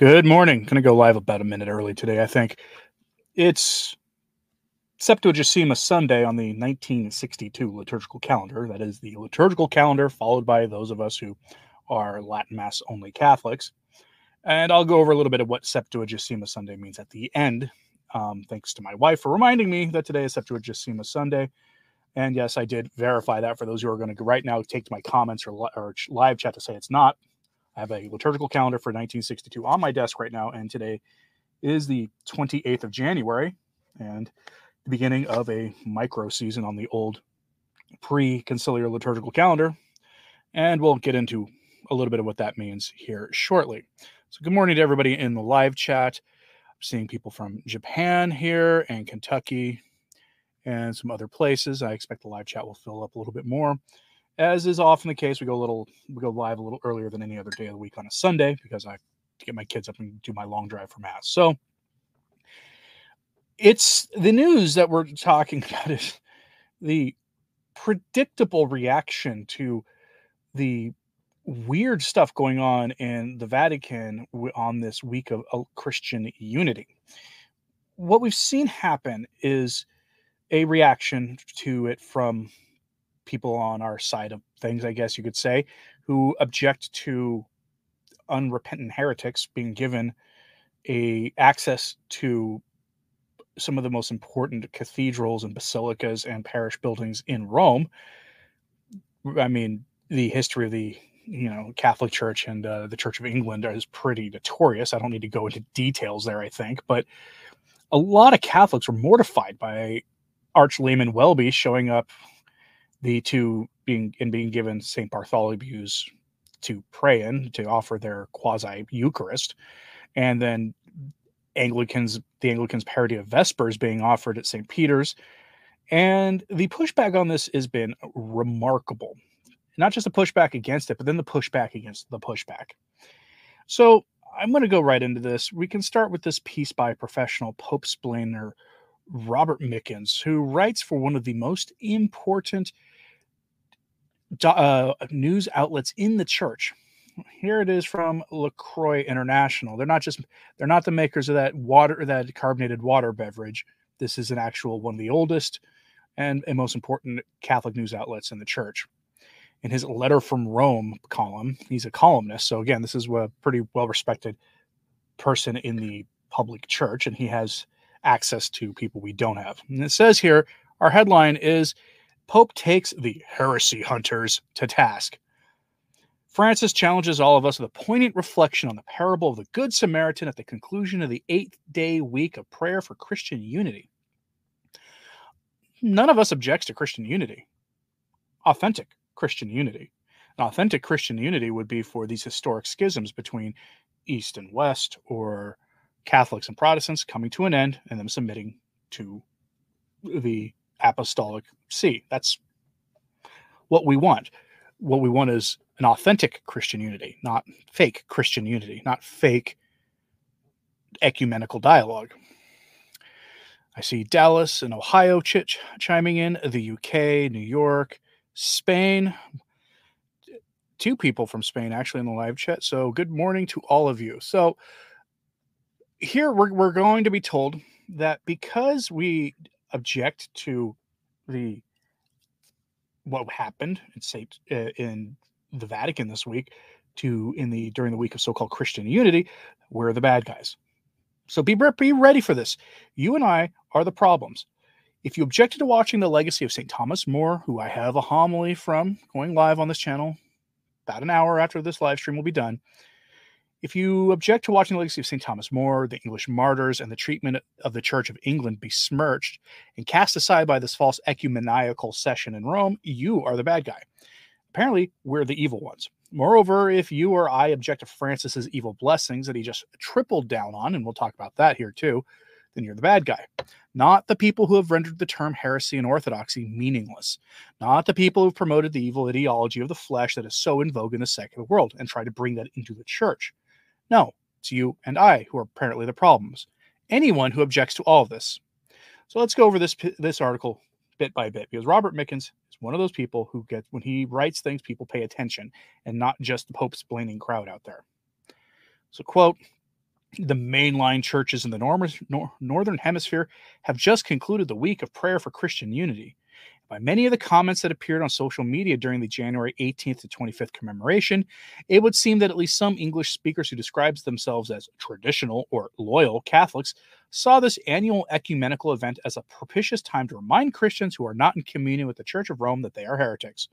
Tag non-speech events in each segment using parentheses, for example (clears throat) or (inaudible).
Good morning. Going to go live about a minute early today, I think. It's Septuagesima Sunday on the 1962 liturgical calendar. That is the liturgical calendar, followed by those of us who are Latin Mass only Catholics. And I'll go over a little bit of what Septuagesima Sunday means at the end. Um, thanks to my wife for reminding me that today is Septuagesima Sunday. And yes, I did verify that for those who are going to right now take to my comments or, or live chat to say it's not. I have a liturgical calendar for 1962 on my desk right now, and today is the 28th of January and the beginning of a micro season on the old pre conciliar liturgical calendar. And we'll get into a little bit of what that means here shortly. So, good morning to everybody in the live chat. I'm seeing people from Japan here and Kentucky and some other places. I expect the live chat will fill up a little bit more as is often the case, we go a little we go live a little earlier than any other day of the week on a Sunday because I get my kids up and do my long drive for mass. So it's the news that we're talking (laughs) about is the predictable reaction to the weird stuff going on in the Vatican on this week of Christian unity. What we've seen happen is a reaction to it from people on our side of things, I guess you could say, who object to unrepentant heretics being given a access to some of the most important cathedrals and basilicas and parish buildings in Rome. I mean, the history of the you know Catholic Church and uh, the Church of England is pretty notorious. I don't need to go into details there, I think, but a lot of Catholics were mortified by Arch Layman Welby showing up the two being and being given St. Bartholomew's to pray in to offer their quasi Eucharist, and then Anglicans, the Anglicans' parody of Vespers being offered at St. Peter's. And the pushback on this has been remarkable. Not just the pushback against it, but then the pushback against the pushback. So I'm going to go right into this. We can start with this piece by professional Pope splainer Robert Mickens, who writes for one of the most important uh, news outlets in the church. Here it is from La Croix International. They're not just they're not the makers of that water that carbonated water beverage. This is an actual one of the oldest and, and most important Catholic news outlets in the church. In his letter from Rome column, he's a columnist. So again, this is a pretty well respected person in the public church, and he has access to people we don't have. And it says here, our headline is Pope takes the heresy hunters to task. Francis challenges all of us with a poignant reflection on the parable of the Good Samaritan at the conclusion of the eighth day week of prayer for Christian unity. None of us objects to Christian unity, authentic Christian unity. An authentic Christian unity would be for these historic schisms between East and West, or Catholics and Protestants coming to an end and them submitting to the apostolic see. That's what we want. What we want is an authentic Christian unity, not fake Christian unity, not fake ecumenical dialogue. I see Dallas and Ohio ch- chiming in, the UK, New York, Spain. Two people from Spain actually in the live chat. So, good morning to all of you. So, here we're, we're going to be told that because we object to the what happened in Saint uh, in the Vatican this week to in the during the week of so-called Christian unity, we're the bad guys. So be be ready for this. You and I are the problems. If you objected to watching the legacy of St. Thomas More, who I have a homily from going live on this channel about an hour after this live stream will be done, if you object to watching the legacy of St. Thomas More, the English martyrs, and the treatment of the Church of England besmirched and cast aside by this false ecumenical session in Rome, you are the bad guy. Apparently, we're the evil ones. Moreover, if you or I object to Francis's evil blessings that he just tripled down on, and we'll talk about that here too, then you're the bad guy. Not the people who have rendered the term heresy and orthodoxy meaningless. Not the people who've promoted the evil ideology of the flesh that is so in vogue in the secular world and try to bring that into the church. No, it's you and I who are apparently the problems. Anyone who objects to all of this. So let's go over this this article bit by bit because Robert Mickens is one of those people who get when he writes things, people pay attention and not just the Pope's blaming crowd out there. So quote. The mainline churches in the nor- northern hemisphere have just concluded the week of prayer for Christian unity. By many of the comments that appeared on social media during the January 18th to 25th commemoration, it would seem that at least some English speakers who describes themselves as traditional or loyal Catholics saw this annual ecumenical event as a propitious time to remind Christians who are not in communion with the Church of Rome that they are heretics.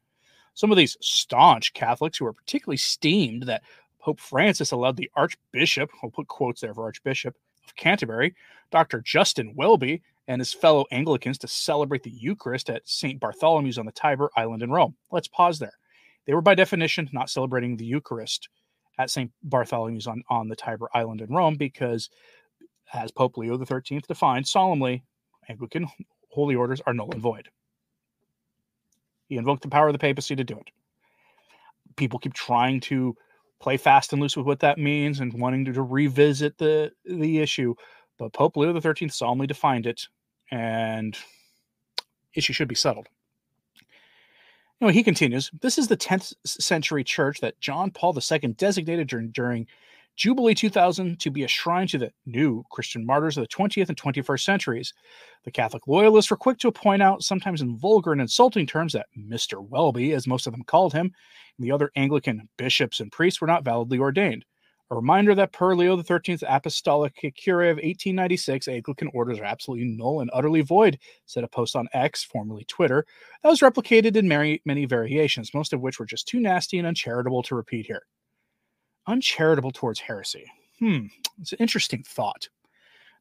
Some of these staunch Catholics who are particularly steamed that Pope Francis allowed the Archbishop, I'll put quotes there for Archbishop of Canterbury, Dr. Justin Welby, and his fellow Anglicans to celebrate the Eucharist at St. Bartholomew's on the Tiber Island in Rome. Let's pause there. They were, by definition, not celebrating the Eucharist at St. Bartholomew's on, on the Tiber Island in Rome because, as Pope Leo XIII defined solemnly, Anglican holy orders are null and void. He invoked the power of the papacy to do it. People keep trying to play fast and loose with what that means and wanting to, to revisit the the issue. But Pope Leo XIII solemnly defined it and issue should be settled. Know, he continues, this is the 10th century church that John Paul II designated during, during Jubilee 2000 to be a shrine to the new Christian martyrs of the 20th and 21st centuries. The Catholic loyalists were quick to point out, sometimes in vulgar and insulting terms, that Mr. Welby, as most of them called him, and the other Anglican bishops and priests were not validly ordained. A reminder that per Leo XIII's Apostolicae Curae of 1896, Anglican orders are absolutely null and utterly void, said a post on X, formerly Twitter, that was replicated in many, many variations, most of which were just too nasty and uncharitable to repeat here. Uncharitable towards heresy. Hmm, it's an interesting thought.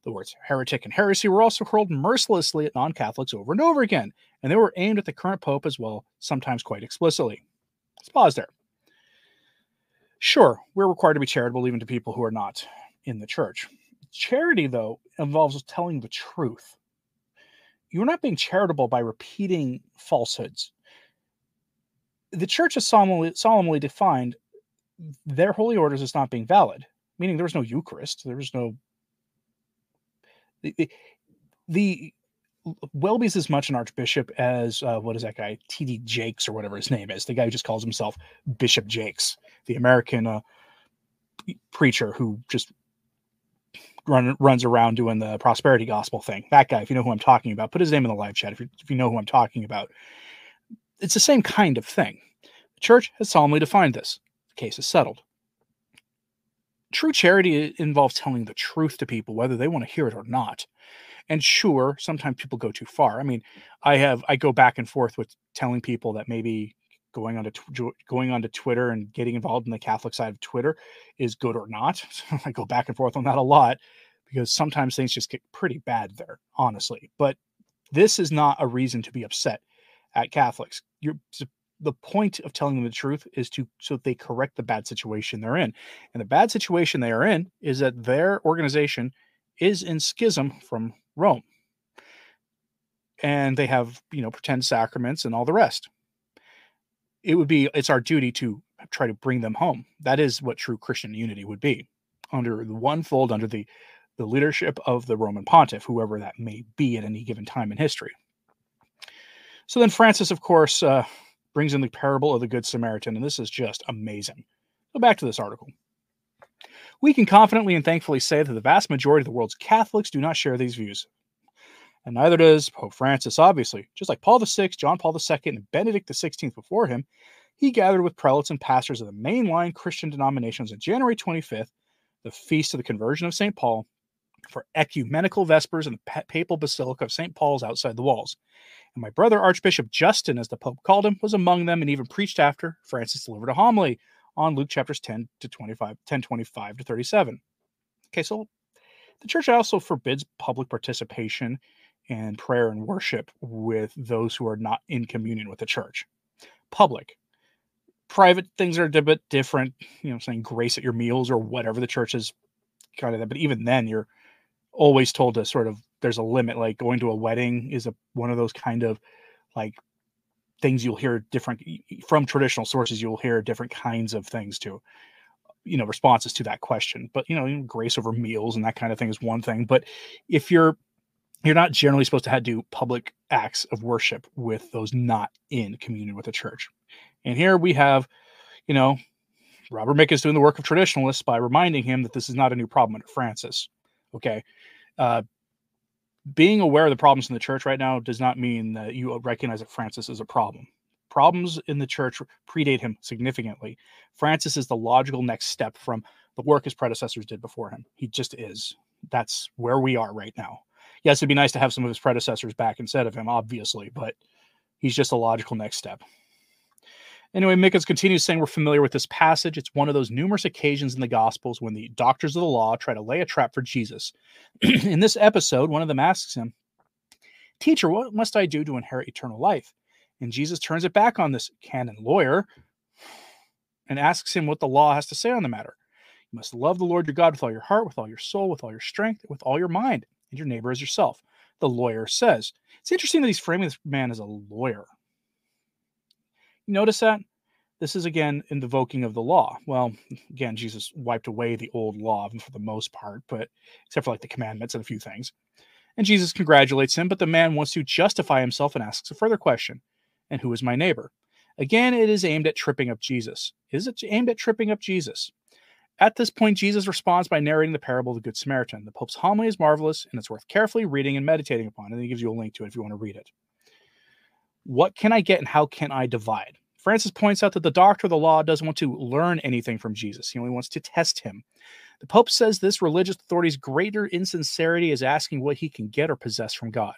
The words heretic and heresy were also hurled mercilessly at non Catholics over and over again, and they were aimed at the current Pope as well, sometimes quite explicitly. Let's pause there. Sure, we're required to be charitable even to people who are not in the church. Charity, though, involves telling the truth. You're not being charitable by repeating falsehoods. The church has solemnly, solemnly defined their holy orders as not being valid, meaning there was no Eucharist, there was no. The, the, the Welby's as much an archbishop as uh, what is that guy T.D. Jakes or whatever his name is, the guy who just calls himself Bishop Jakes, the American uh, preacher who just run, runs around doing the prosperity gospel thing. That guy, if you know who I'm talking about, put his name in the live chat if you, if you know who I'm talking about. It's the same kind of thing. The church has solemnly defined this. The case is settled. True charity involves telling the truth to people, whether they want to hear it or not. And sure, sometimes people go too far. I mean, I have I go back and forth with telling people that maybe going onto going onto Twitter and getting involved in the Catholic side of Twitter is good or not. (laughs) I go back and forth on that a lot because sometimes things just get pretty bad there, honestly. But this is not a reason to be upset at Catholics. You're the point of telling them the truth is to so that they correct the bad situation they're in. And the bad situation they are in is that their organization is in schism from Rome. And they have, you know, pretend sacraments and all the rest. It would be, it's our duty to try to bring them home. That is what true Christian unity would be under the one fold, under the, the leadership of the Roman pontiff, whoever that may be at any given time in history. So then Francis, of course, uh, brings in the parable of the Good Samaritan, and this is just amazing. Go back to this article. We can confidently and thankfully say that the vast majority of the world's Catholics do not share these views. And neither does Pope Francis, obviously. Just like Paul VI, John Paul II, and Benedict XVI before him, he gathered with prelates and pastors of the mainline Christian denominations on January 25th, the feast of the conversion of St. Paul, for ecumenical vespers in the papal basilica of St. Paul's outside the walls. And my brother, Archbishop Justin, as the Pope called him, was among them and even preached after Francis delivered a homily on Luke chapters 10 to 25, 10, 25 to 37. Okay, so the church also forbids public participation and prayer and worship with those who are not in communion with the church. Public. Private things are a bit different, you know, saying grace at your meals or whatever the church is kind of that. But even then, you're always told to sort of, there's a limit. Like going to a wedding is a one of those kind of like things you'll hear different from traditional sources you'll hear different kinds of things to you know responses to that question but you know grace over meals and that kind of thing is one thing but if you're you're not generally supposed to have to do public acts of worship with those not in communion with the church and here we have you know Robert Mickens is doing the work of traditionalists by reminding him that this is not a new problem under Francis. Okay. Uh, being aware of the problems in the church right now does not mean that you recognize that Francis is a problem. Problems in the church predate him significantly. Francis is the logical next step from the work his predecessors did before him. He just is. That's where we are right now. Yes, it'd be nice to have some of his predecessors back instead of him, obviously, but he's just a logical next step. Anyway, Mickens continues saying we're familiar with this passage. It's one of those numerous occasions in the Gospels when the doctors of the law try to lay a trap for Jesus. (clears throat) in this episode, one of them asks him, Teacher, what must I do to inherit eternal life? And Jesus turns it back on this canon lawyer and asks him what the law has to say on the matter. You must love the Lord your God with all your heart, with all your soul, with all your strength, with all your mind, and your neighbor as yourself. The lawyer says. It's interesting that he's framing this man as a lawyer. You notice that? This is again in the invoking of the law. Well, again, Jesus wiped away the old law for the most part, but except for like the commandments and a few things. And Jesus congratulates him, but the man wants to justify himself and asks a further question And who is my neighbor? Again, it is aimed at tripping up Jesus. Is it aimed at tripping up Jesus? At this point, Jesus responds by narrating the parable of the Good Samaritan. The Pope's homily is marvelous and it's worth carefully reading and meditating upon. And he gives you a link to it if you want to read it. What can I get and how can I divide? Francis points out that the doctor of the law doesn't want to learn anything from Jesus, he only wants to test him. The Pope says this religious authority's greater insincerity is asking what he can get or possess from God.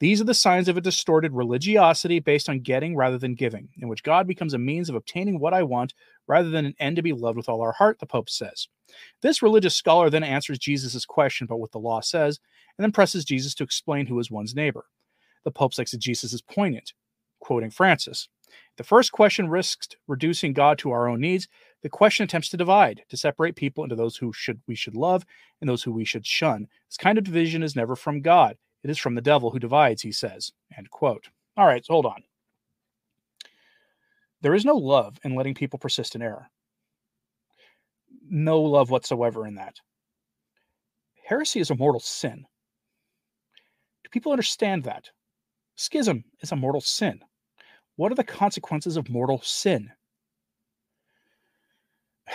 These are the signs of a distorted religiosity based on getting rather than giving, in which God becomes a means of obtaining what I want rather than an end to be loved with all our heart, the Pope says. This religious scholar then answers Jesus' question about what the law says, and then presses Jesus to explain who is one's neighbor. The Pope's exegesis is poignant, quoting Francis. The first question risks reducing God to our own needs. The question attempts to divide, to separate people into those who should we should love and those who we should shun. This kind of division is never from God. It is from the devil who divides, he says. End quote. All right, so hold on. There is no love in letting people persist in error. No love whatsoever in that. Heresy is a mortal sin. Do people understand that? Schism is a mortal sin. What are the consequences of mortal sin? (sighs)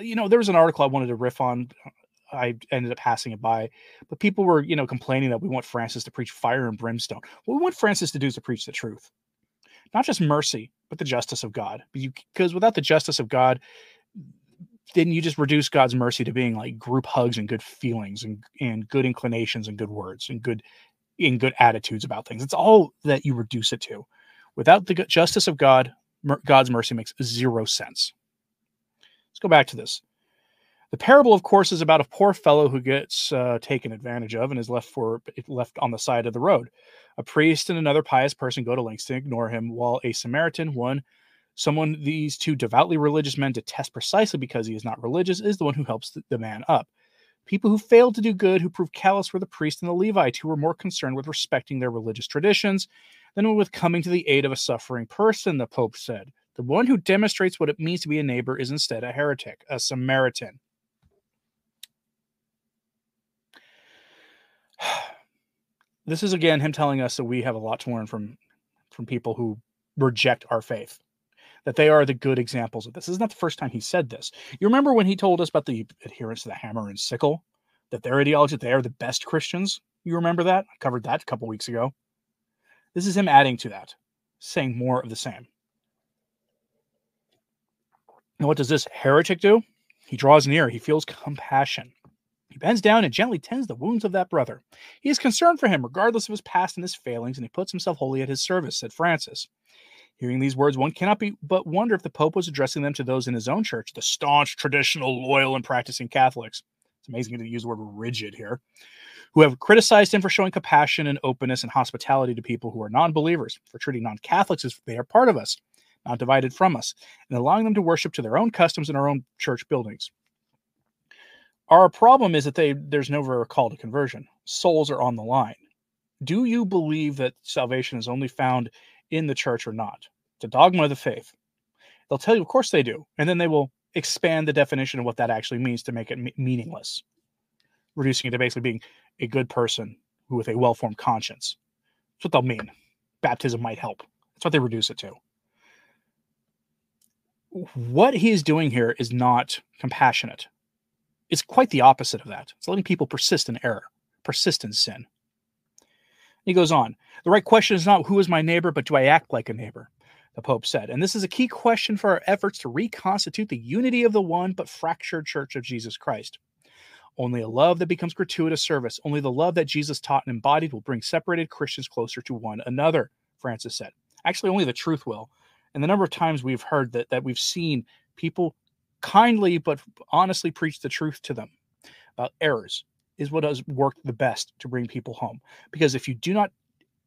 You know, there was an article I wanted to riff on. I ended up passing it by, but people were, you know, complaining that we want Francis to preach fire and brimstone. What we want Francis to do is to preach the truth, not just mercy, but the justice of God. Because without the justice of God, then you just reduce God's mercy to being like group hugs and good feelings and, and good inclinations and good words and good in good attitudes about things. It's all that you reduce it to. Without the justice of God, God's mercy makes zero sense. Let's go back to this. The parable, of course, is about a poor fellow who gets uh, taken advantage of and is left for left on the side of the road. A priest and another pious person go to lengths to ignore him, while a Samaritan, one someone these two devoutly religious men detest precisely because he is not religious, is the one who helps the man up. People who failed to do good, who proved callous, were the priest and the Levite, who were more concerned with respecting their religious traditions than with coming to the aid of a suffering person, the Pope said. The one who demonstrates what it means to be a neighbor is instead a heretic, a Samaritan. (sighs) This is again him telling us that we have a lot to learn from from people who reject our faith. That they are the good examples of this. This is not the first time he said this. You remember when he told us about the adherents to the hammer and sickle? That their ideology, they are the best Christians? You remember that? I covered that a couple weeks ago. This is him adding to that, saying more of the same. And what does this heretic do? He draws near, he feels compassion. He bends down and gently tends the wounds of that brother. He is concerned for him, regardless of his past and his failings, and he puts himself wholly at his service, said Francis. Hearing these words, one cannot be but wonder if the Pope was addressing them to those in his own church, the staunch, traditional, loyal, and practicing Catholics. It's amazing to use the word rigid here who have criticized him for showing compassion and openness and hospitality to people who are non believers, for treating non Catholics as they are part of us, not divided from us, and allowing them to worship to their own customs in our own church buildings. Our problem is that they, there's no call to conversion. Souls are on the line. Do you believe that salvation is only found in the church or not? It's a dogma of the faith. They'll tell you, of course they do. And then they will expand the definition of what that actually means to make it meaningless, reducing it to basically being a good person with a well-formed conscience. That's what they'll mean. Baptism might help. That's what they reduce it to. what he is doing here is not compassionate. It's quite the opposite of that. It's letting people persist in error, persist in sin. He goes on, the right question is not who is my neighbor, but do I act like a neighbor? The Pope said. And this is a key question for our efforts to reconstitute the unity of the one but fractured Church of Jesus Christ. Only a love that becomes gratuitous service, only the love that Jesus taught and embodied will bring separated Christians closer to one another, Francis said. Actually, only the truth will. And the number of times we've heard that, that we've seen people kindly but honestly preach the truth to them about errors is what has worked the best to bring people home. Because if you do not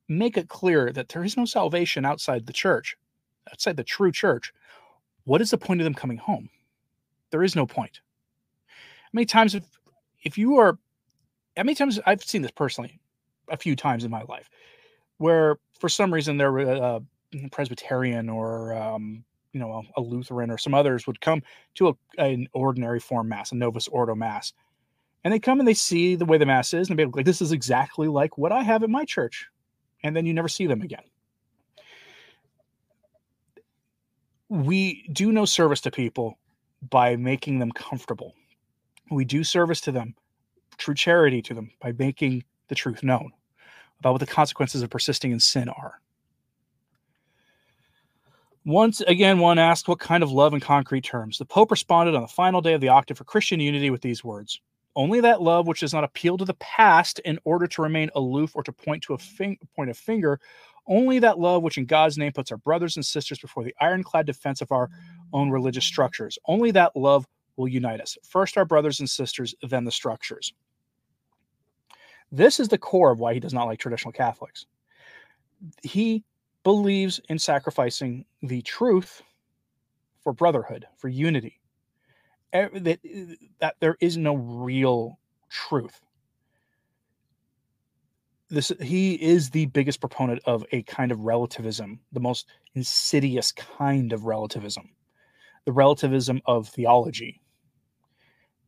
make it clear that there is no salvation outside the church, outside the true church, what is the point of them coming home? There is no point. How many times if if you are how many times I've seen this personally a few times in my life where for some reason they're a, Presbyterian or um, you know a, Lutheran or some others would come to a, an ordinary form mass, a Novus Ordo mass, and they come and they see the way the mass is and they be like, "This is exactly like what I have at my church," and then you never see them again. We do no service to people by making them comfortable. We do service to them, true charity to them, by making the truth known about what the consequences of persisting in sin are. Once again, one asked what kind of love in concrete terms. The Pope responded on the final day of the octave for Christian unity with these words Only that love which does not appeal to the past in order to remain aloof or to point to a fin- point a finger, only that love which in God's name puts our brothers and sisters before the ironclad defense of our own religious structures. Only that love will unite us. First, our brothers and sisters, then the structures. This is the core of why he does not like traditional Catholics. He believes in sacrificing the truth for brotherhood, for unity. That, that there is no real truth. This he is the biggest proponent of a kind of relativism, the most insidious kind of relativism, the relativism of theology.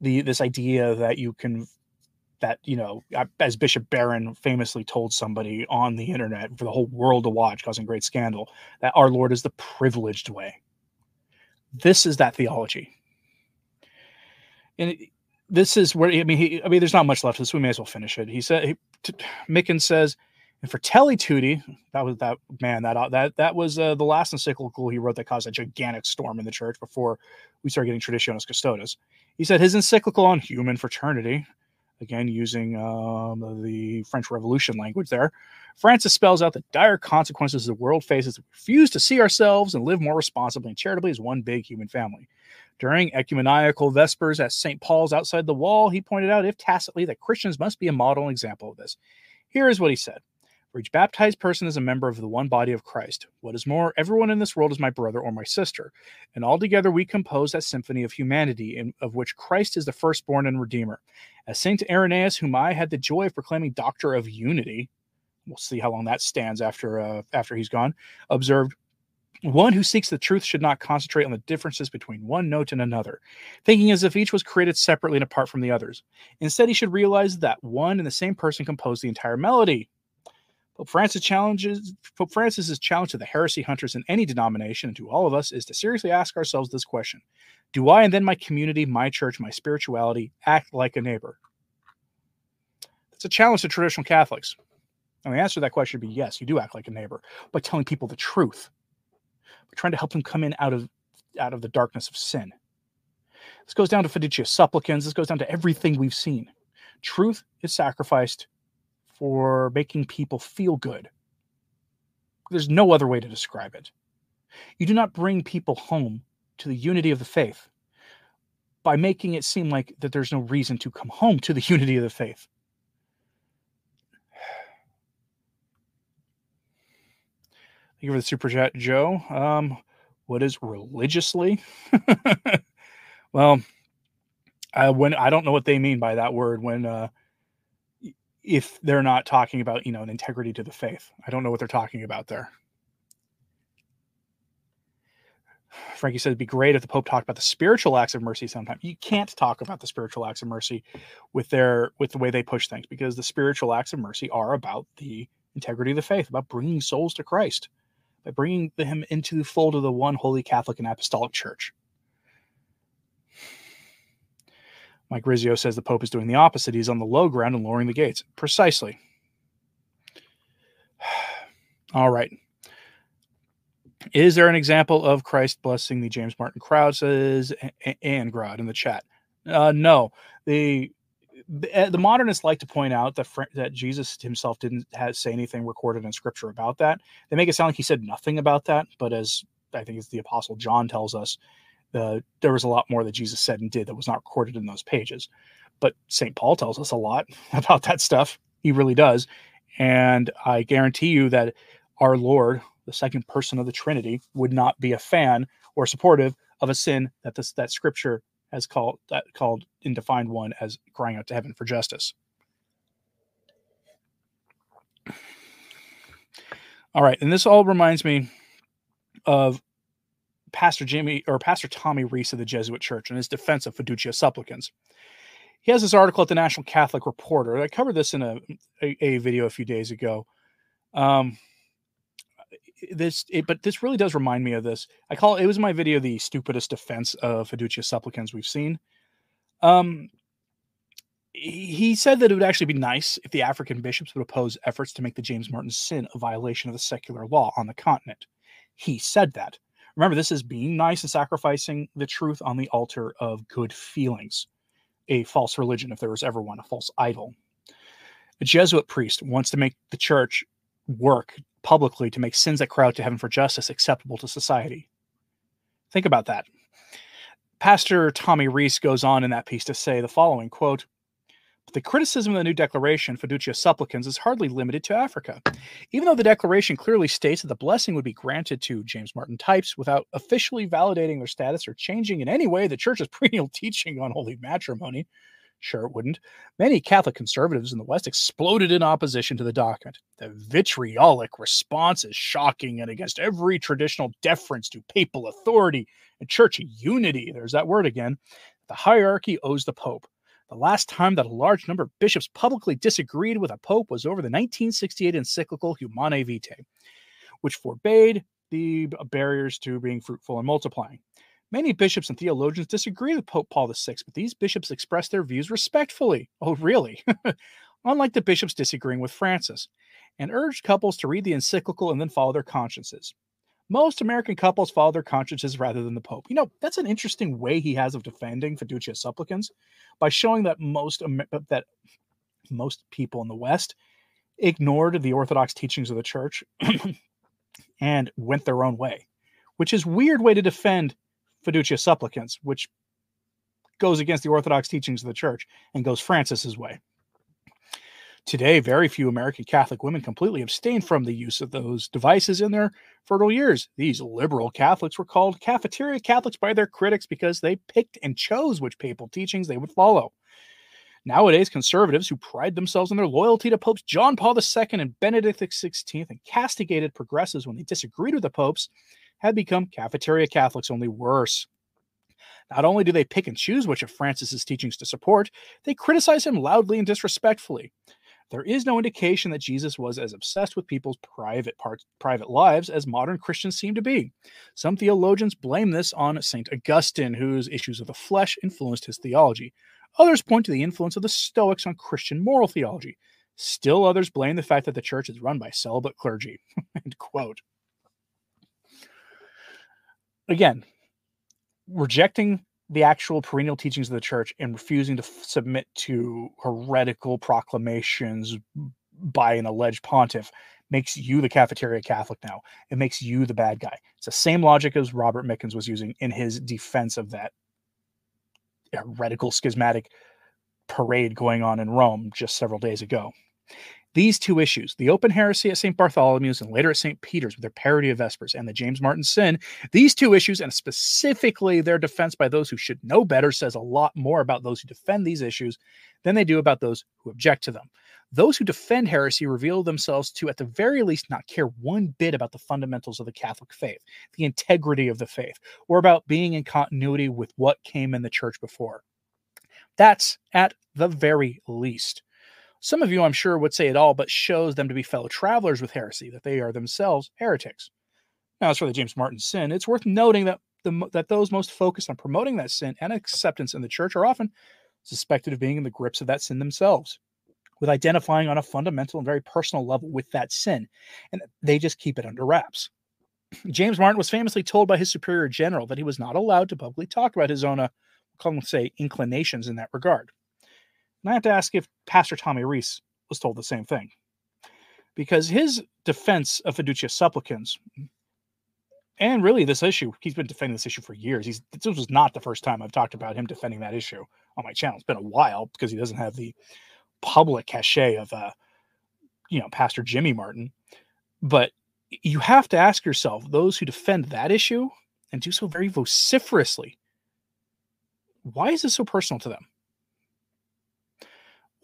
The this idea that you can that you know as bishop barron famously told somebody on the internet for the whole world to watch causing great scandal that our lord is the privileged way. This is that theology. And this is where i mean he, i mean there's not much left of this. We may as well finish it. He said he, t- mickens says and Fratelli Tutti, that was that man that uh, that that was uh, the last encyclical he wrote that caused a gigantic storm in the church before we started getting Traditionis Custodes. He said his encyclical on human fraternity again using um, the French Revolution language there. Francis spells out the dire consequences the world faces if we refuse to see ourselves and live more responsibly and charitably as one big human family. During ecumenical vespers at St. Paul's outside the wall, he pointed out, if tacitly, that Christians must be a model and example of this. Here is what he said For each baptized person is a member of the one body of Christ. What is more, everyone in this world is my brother or my sister, and all together we compose that symphony of humanity, in, of which Christ is the firstborn and redeemer. As Saint Irenaeus, whom I had the joy of proclaiming Doctor of Unity, we'll see how long that stands after uh, after he's gone, observed, one who seeks the truth should not concentrate on the differences between one note and another, thinking as if each was created separately and apart from the others. Instead, he should realize that one and the same person composed the entire melody. Pope Francis challenges Pope Francis's challenge to the heresy hunters in any denomination and to all of us is to seriously ask ourselves this question: do I and then my community, my church, my spirituality act like a neighbor? It's a challenge to traditional Catholics. And the answer to that question would be yes, you do act like a neighbor by telling people the truth, by trying to help them come in out of out of the darkness of sin. This goes down to Fiducia Supplicans. This goes down to everything we've seen. Truth is sacrificed for making people feel good. There's no other way to describe it. You do not bring people home to the unity of the faith by making it seem like that there's no reason to come home to the (laughs) unity of the faith. Thank you for the super chat, Joe. Um, what is religiously? (laughs) well, I when I don't know what they mean by that word when uh, if they're not talking about you know an integrity to the faith. I don't know what they're talking about there. Frankie said it'd be great if the Pope talked about the spiritual acts of mercy sometime. You can't talk about the spiritual acts of mercy with their with the way they push things because the spiritual acts of mercy are about the integrity of the faith, about bringing souls to Christ, by bringing him into the fold of the one holy Catholic and Apostolic Church. Mike Rizzio says the Pope is doing the opposite. He's on the low ground and lowering the gates. Precisely. (sighs) All right. Is there an example of Christ blessing the James Martin crowd? Says Anne Grod in the chat. Uh, no, the, the, the modernists like to point out that that Jesus himself didn't say anything recorded in Scripture about that. They make it sound like he said nothing about that, but as I think it's the Apostle John tells us, uh, there was a lot more that Jesus said and did that was not recorded in those pages. But St. Paul tells us a lot (laughs) about that stuff. He really does. And I guarantee you that our Lord, the second person of the Trinity, would not be a fan or supportive of a sin that this that Scripture has called that called and defined one as crying out to heaven for justice. All right, and this all reminds me of Pastor Jimmy or Pastor Tommy Reese of the Jesuit Church and his defense of fiducia supplicans. He has this article at the National Catholic Reporter. I covered this in a, a, a video a few days ago. Um, this, it, but this really does remind me of this. I call it was my video the stupidest defense of fiducia supplicans we've seen. Um, he said that it would actually be nice if the African bishops would oppose efforts to make the James Martin sin a violation of the secular law on the continent. He said that. Remember, this is being nice and sacrificing the truth on the altar of good feelings, a false religion, if there was ever one, a false idol. A Jesuit priest wants to make the church work publicly to make sins that cry out to heaven for justice acceptable to society. Think about that. Pastor Tommy Reese goes on in that piece to say the following quote, the criticism of the new declaration, Fiducia Supplicans, is hardly limited to Africa. Even though the declaration clearly states that the blessing would be granted to James Martin types without officially validating their status or changing in any way the church's (laughs) perennial teaching on holy matrimony, sure it wouldn't, many Catholic conservatives in the West exploded in opposition to the document. The vitriolic response is shocking and against every traditional deference to papal authority and church unity. There's that word again. The hierarchy owes the Pope. The last time that a large number of bishops publicly disagreed with a pope was over the 1968 encyclical Humanae Vitae, which forbade the barriers to being fruitful and multiplying. Many bishops and theologians disagree with Pope Paul VI, but these bishops expressed their views respectfully. Oh, really? (laughs) Unlike the bishops disagreeing with Francis, and urged couples to read the encyclical and then follow their consciences most American couples follow their consciences rather than the Pope. You know, that's an interesting way he has of defending fiducia supplicans by showing that most uh, that most people in the West ignored the orthodox teachings of the church (clears throat) and went their own way, which is weird way to defend fiducia supplicans, which goes against the orthodox teachings of the church and goes Francis's way. Today, very few American Catholic women completely abstain from the use of those devices in their fertile years. These liberal Catholics were called cafeteria Catholics by their critics because they picked and chose which papal teachings they would follow. Nowadays, conservatives who pride themselves on their loyalty to Popes John Paul II and Benedict XVI and castigated progressives when they disagreed with the popes have become cafeteria Catholics, only worse. Not only do they pick and choose which of Francis's teachings to support, they criticize him loudly and disrespectfully. There is no indication that Jesus was as obsessed with people's private parts, private lives as modern Christians seem to be. Some theologians blame this on St. Augustine, whose issues of the flesh influenced his theology. Others point to the influence of the Stoics on Christian moral theology. Still others blame the fact that the church is run by celibate clergy. (laughs) End quote. Again, rejecting the actual perennial teachings of the church and refusing to f- submit to heretical proclamations by an alleged pontiff makes you the cafeteria Catholic now. It makes you the bad guy. It's the same logic as Robert Mickens was using in his defense of that heretical schismatic parade going on in Rome just several days ago. These two issues, the open heresy at St. Bartholomew's and later at St. Peter's with their parody of Vespers and the James Martin sin, these two issues, and specifically their defense by those who should know better, says a lot more about those who defend these issues than they do about those who object to them. Those who defend heresy reveal themselves to, at the very least, not care one bit about the fundamentals of the Catholic faith, the integrity of the faith, or about being in continuity with what came in the church before. That's at the very least. Some of you, I'm sure, would say it all, but shows them to be fellow travelers with heresy, that they are themselves heretics. Now, as for the James Martin sin, it's worth noting that the, that those most focused on promoting that sin and acceptance in the church are often suspected of being in the grips of that sin themselves, with identifying on a fundamental and very personal level with that sin, and they just keep it under wraps. (clears throat) James Martin was famously told by his superior general that he was not allowed to publicly talk about his own, uh, call say, inclinations in that regard. And I have to ask if Pastor Tommy Reese was told the same thing. Because his defense of fiducia supplicans, and really this issue, he's been defending this issue for years. He's this was not the first time I've talked about him defending that issue on my channel. It's been a while because he doesn't have the public cachet of uh, you know, Pastor Jimmy Martin. But you have to ask yourself those who defend that issue and do so very vociferously why is this so personal to them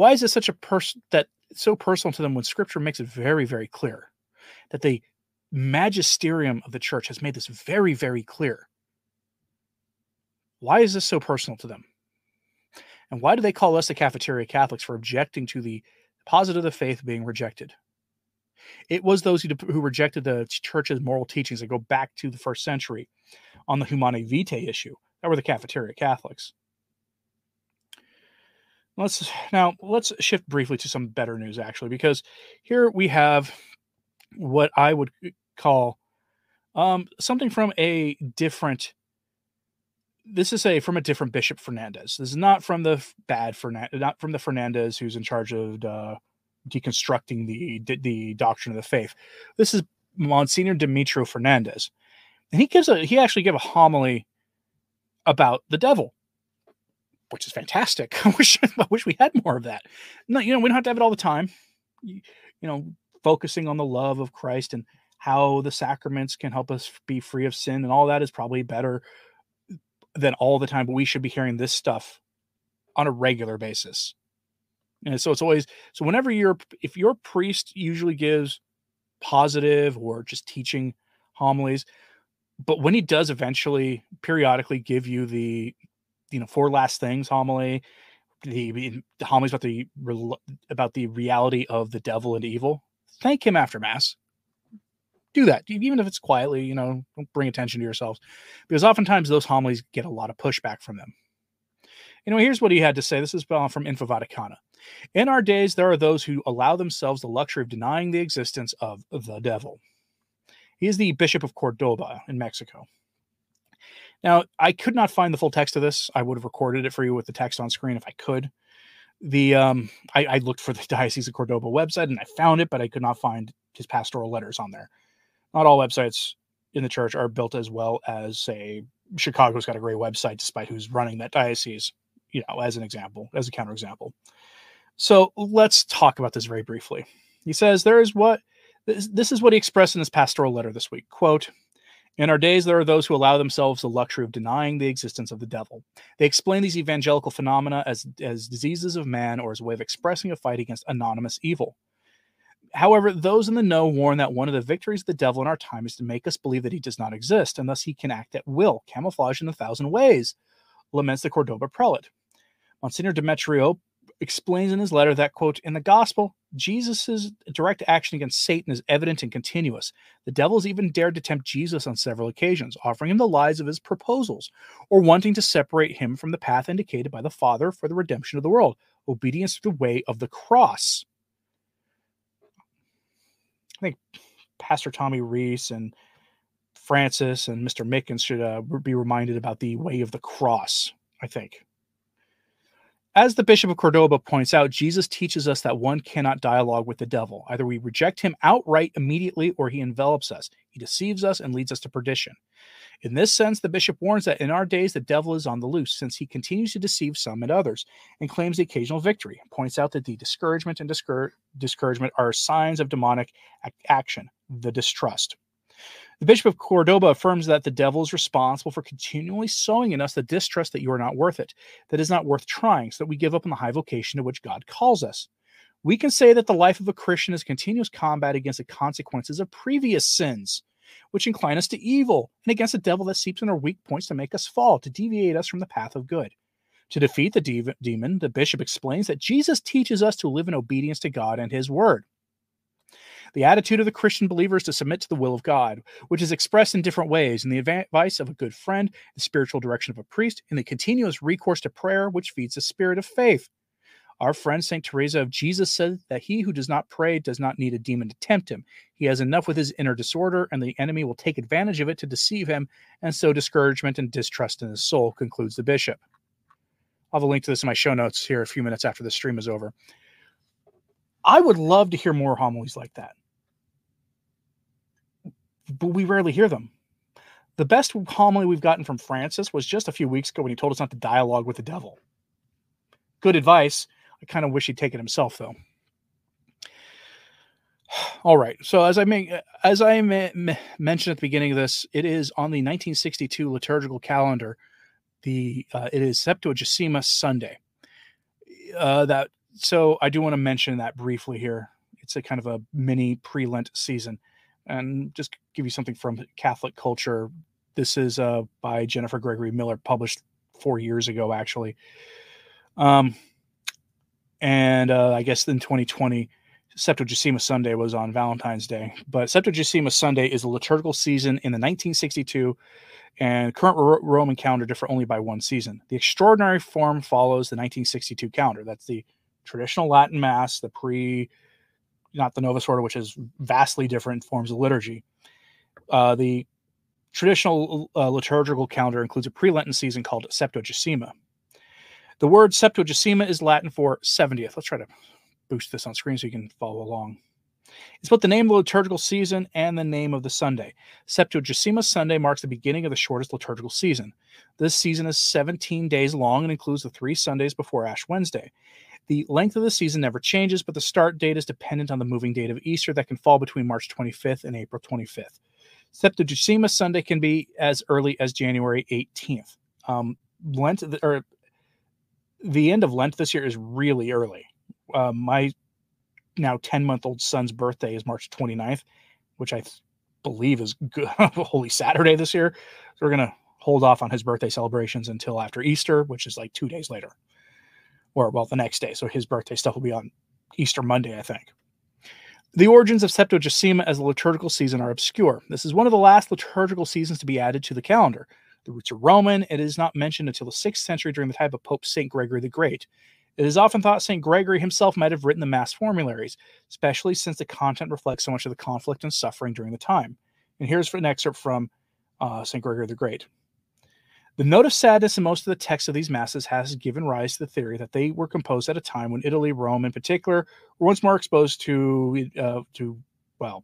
why is it such a person that so personal to them when scripture makes it very very clear that the magisterium of the church has made this very very clear why is this so personal to them and why do they call us the cafeteria catholics for objecting to the positive of the faith being rejected it was those who, who rejected the church's moral teachings that go back to the first century on the Humanae Vitae issue. That were the cafeteria Catholics. Let's now let's shift briefly to some better news, actually, because here we have what I would call um, something from a different. This is a from a different Bishop Fernandez. This is not from the bad Fernandez, not from the Fernandez who's in charge of deconstructing the the doctrine of the faith. This is Monsignor Demetrio Fernandez, and he gives a he actually gave a homily about the devil, which is fantastic. (laughs) I wish I wish we had more of that. No, you know we don't have to have it all the time. You, you know, focusing on the love of Christ and how the sacraments can help us be free of sin and all that is probably better than all the time. But we should be hearing this stuff on a regular basis and so it's always so whenever you're if your priest usually gives positive or just teaching homilies, but when he does eventually periodically give you the you know four last things homily, the, the homilies about the about the reality of the devil and evil, thank him after mass. Do that, even if it's quietly. You know, don't bring attention to yourselves, because oftentimes those homilies get a lot of pushback from them. You know, here's what he had to say. This is uh, from Info Vaticana. In our days, there are those who allow themselves the luxury of denying the existence of the devil. He is the Bishop of Cordoba in Mexico. Now, I could not find the full text of this. I would have recorded it for you with the text on screen if I could. The um, I, I looked for the (laughs) Diocese of Cordoba website and I found it, but I could not find his pastoral letters on there. Not all websites in the church are built as well as, say, Chicago's got a great website, despite who's running that diocese. You know, as an example, as a counterexample. So let's talk about this very briefly. He says there is what this is what he expressed in his pastoral letter this week. Quote, in our days, there are those who allow themselves the luxury of denying the existence of the devil. They explain these evangelical phenomena as, as diseases of man or as a way of expressing a fight against anonymous evil. However, those in the know warn that one of the victories of the devil in our time is to make us believe that he does not exist, and thus he can act at will, camouflage in a thousand ways, laments the Cordoba prelate. Monsignor Demetrio explains in his letter that, quote, in the gospel, Jesus' direct action against Satan is evident and continuous. The devils even dared to tempt Jesus on several occasions, offering him the lies of his proposals, or wanting to separate him from the path indicated by the Father for the redemption of the world, obedience to the way of the cross. I think Pastor Tommy Reese and Francis and Mr. Mickens should uh, be reminded about the way of the cross, I think. As the Bishop of Cordoba points out, Jesus teaches us that one cannot dialogue with the devil. Either we reject him outright immediately or he envelops us. He deceives us and leads us to perdition. In this sense, the bishop warns that in our days the devil is on the loose, since he continues to deceive some and others and claims the occasional victory. Points out that the discouragement and discour- discouragement are signs of demonic ac- action, the distrust. The Bishop of Cordoba affirms that the devil is responsible for continually sowing in us the distrust that you are not worth it, that is not worth trying, so that we give up on the high vocation to which God calls us. We can say that the life of a Christian is continuous combat against the consequences of previous sins, which incline us to evil, and against the devil that seeps in our weak points to make us fall, to deviate us from the path of good. To defeat the de- demon, the bishop explains that Jesus teaches us to live in obedience to God and his word. The attitude of the Christian believer is to submit to the will of God, which is expressed in different ways in the advice of a good friend, the spiritual direction of a priest, and the continuous recourse to prayer, which feeds the spirit of faith. Our friend St. Teresa of Jesus said that he who does not pray does not need a demon to tempt him. He has enough with his inner disorder, and the enemy will take advantage of it to deceive him and sow discouragement and distrust in his soul, concludes the bishop. I'll have a link to this in my show notes here a few minutes after the stream is over. I would love to hear more homilies like that, but we rarely hear them. The best homily we've gotten from Francis was just a few weeks ago when he told us not to dialogue with the devil. Good advice I kind of wish he'd take it himself, though. (sighs) All right. So as I as I mentioned at the beginning of this, it is on the 1962 liturgical calendar. The uh, it is Septuagesima Sunday. Uh, that so I do want to mention that briefly here. It's a kind of a mini pre-Lent season, and just give you something from Catholic culture. This is uh, by Jennifer Gregory Miller, published four years ago, actually. Um, and uh, I guess in 2020, Septuagesima Sunday was on Valentine's Day. But Septuagesima Sunday is a liturgical season in the 1962 and current Roman calendar differ only by one season. The extraordinary form follows the 1962 calendar. That's the traditional Latin Mass, the pre, not the Novus Ordo, which is vastly different forms of liturgy. Uh, the traditional uh, liturgical calendar includes a pre-Lenten season called Septuagesima. The word Septuagesima is Latin for 70th. Let's try to boost this on screen so you can follow along. It's both the name of the liturgical season and the name of the Sunday. Septuagesima Sunday marks the beginning of the shortest liturgical season. This season is 17 days long and includes the three Sundays before Ash Wednesday. The length of the season never changes, but the start date is dependent on the moving date of Easter that can fall between March 25th and April 25th. Septuagesima Sunday can be as early as January 18th. Um, Lent or the end of Lent this year is really early. Uh, my now 10 month old son's birthday is March 29th, which I th- believe is good, (laughs) Holy Saturday this year. So we're going to hold off on his birthday celebrations until after Easter, which is like two days later, or well, the next day. So his birthday stuff will be on Easter Monday, I think. The origins of Septuagesima as a liturgical season are obscure. This is one of the last liturgical seasons to be added to the calendar. The roots are Roman. It is not mentioned until the 6th century during the time of Pope St. Gregory the Great. It is often thought St. Gregory himself might have written the Mass formularies, especially since the content reflects so much of the conflict and suffering during the time. And here's an excerpt from uh, St. Gregory the Great. The note of sadness in most of the texts of these masses has given rise to the theory that they were composed at a time when Italy, Rome in particular, were once more exposed to, uh, to well,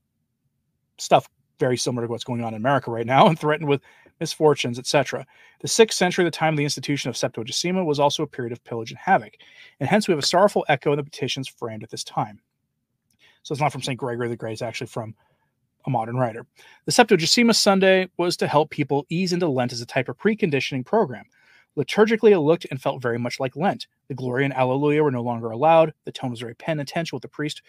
stuff very similar to what's going on in America right now and threatened with misfortunes, etc. The sixth century, the time of the institution of Septuagesima, was also a period of pillage and havoc, and hence we have a sorrowful echo in the petitions framed at this time. So it's not from St. Gregory the Great, it's actually from a modern writer. The Septuagesima Sunday was to help people ease into Lent as a type of preconditioning program. Liturgically, it looked and felt very much like Lent. The Gloria and Alleluia were no longer allowed. The tone was very penitential, with the priest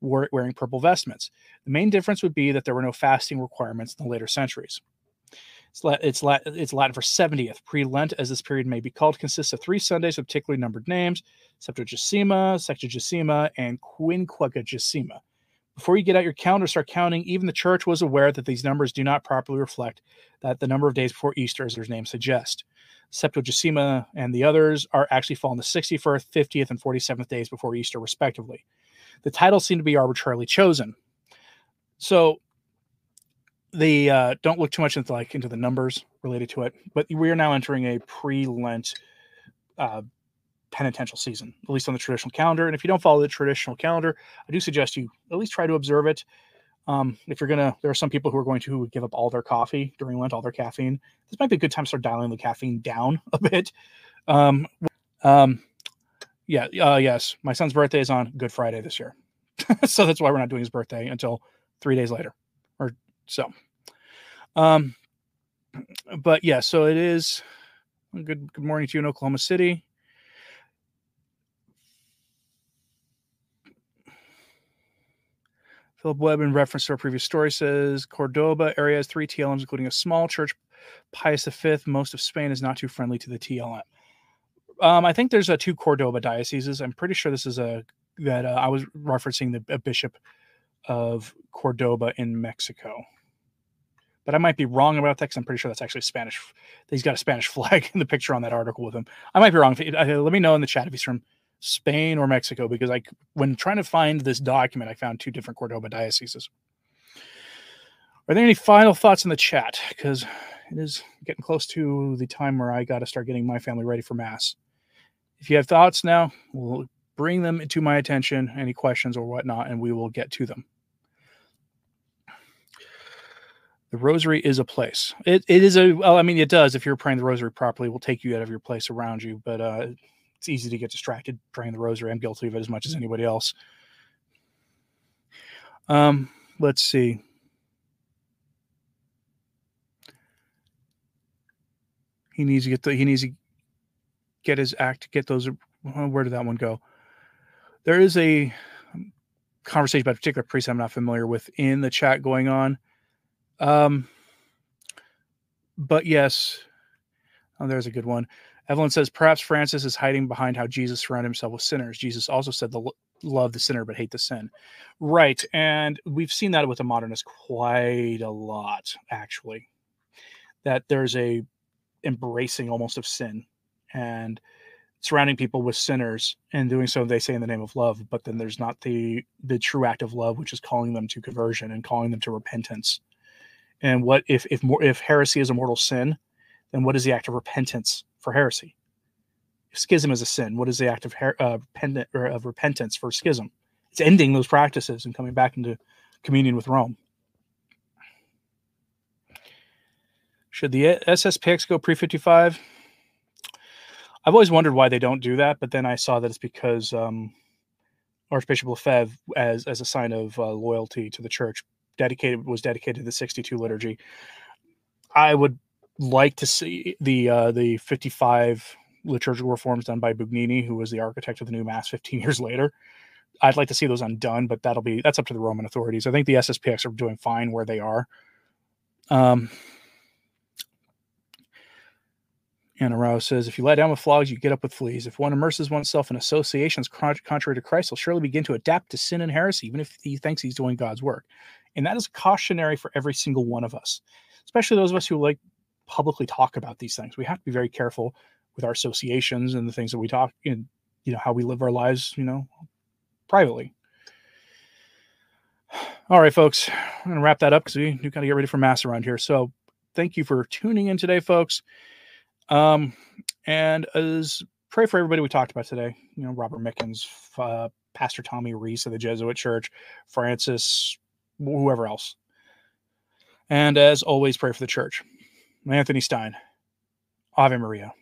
wearing purple vestments. The main difference would be that there were no fasting requirements in the later centuries. It's, Latin, it's Latin for 70th. Pre Lent, as this period may be called, consists of three Sundays with particularly numbered names Septuagesima, Sexagesima, and Quinquagesima. Before you get out your calendar, start counting. Even the church was aware that these numbers do not properly reflect that the number of days before Easter, as their name suggests. Septuagesima and the others are actually fall on the 61st, 50th, and 47th days before Easter, respectively. The titles seem to be arbitrarily chosen. So the uh, don't look too much into like into the numbers related to it, but we are now entering a pre-Lent uh, penitential season, at least on the traditional calendar. And if you don't follow the traditional calendar, I do suggest you at least try to observe it. Um, if you're gonna, there are some people who are going to give up all their coffee during Lent, all their caffeine. This might be a good time to start dialing the caffeine down (laughs) a bit. Um, um, yeah, uh, yes, my son's birthday is on Good Friday this year, (laughs) so that's why we're not doing his birthday until three days later, so. Um, but yeah, so it is. Good good morning to you in Oklahoma City. Philip Webb, in reference to our previous story, says Cordoba area has three TLMs, including a small church. Pius V, most of Spain is not too friendly to the TLM. Um, I think there's a two Cordoba dioceses. I'm pretty sure this is a that uh, I was referencing the bishop of Cordoba in Mexico. But I might be wrong about that because I'm pretty sure that's actually Spanish. He's got a Spanish (laughs) flag in the picture on that article with him. I might be wrong. Uh, let me know in the chat if he's from Spain or Mexico because I, when trying to find this document, I found two different Cordoba dioceses. Are there any final thoughts in the chat? Because it is getting close to the time where I got to start getting my family ready for Mass. If you have thoughts now, we'll bring them to my attention, any questions or whatnot, and we will get to them. The rosary is a place. It, it is a, well, I mean, it does. If you're praying the rosary properly, will take you out of your place around you, but uh, it's easy to get distracted praying the rosary. I'm guilty of it as much as anybody else. Um, let's see. He needs to get the he needs to get his act get those where did that one go? There is a conversation about a particular priest I'm not familiar with in the chat going on. Um but yes, oh, there's a good one. Evelyn says perhaps Francis is hiding behind how Jesus surrounded himself with sinners. Jesus also said the love the sinner but hate the sin. Right, and we've seen that with the modernists quite a lot actually. That there's a embracing almost of sin and surrounding people with sinners and doing so they say in the name of love but then there's not the the true act of love which is calling them to conversion and calling them to repentance and what if if more if heresy is a mortal sin then what is the act of repentance for heresy? If schism is a sin what is the act of her, uh, or of repentance for schism? It's ending those practices and coming back into communion with rome. Should the SSPX go pre 55? I've always wondered why they don't do that, but then I saw that it's because um, Archbishop Lefebvre, as as a sign of uh, loyalty to the church, dedicated was dedicated to the 62 liturgy. I would like to see the uh, the 55 liturgical reforms done by Bugnini, who was the architect of the new mass 15 (laughs) years later. I'd like to see those undone, but that'll be that's up to the Roman authorities. I think the SSPX are doing fine where they are. Um, Anna Rao says, if you lie down with frogs, you get up with fleas. If one immerses oneself in associations contrary to Christ, he'll surely begin to adapt to sin and heresy, even if he thinks he's doing God's work. And that is cautionary for every single one of us, especially those of us who like publicly talk about these things. We have to be very careful with our associations and the things that we talk in, you know, how we live our lives, you know, privately. (sighs) All right, folks, I'm going to wrap that up because we, we got to get ready for Mass around here. So thank you for tuning in today, folks. Um, and as pray for everybody we talked about today, you know, Robert Mickens, uh, Pastor Tommy Reese of the Jesuit Church, Francis, whoever else. And as always, pray for the church. Anthony Stine, Ave Maria.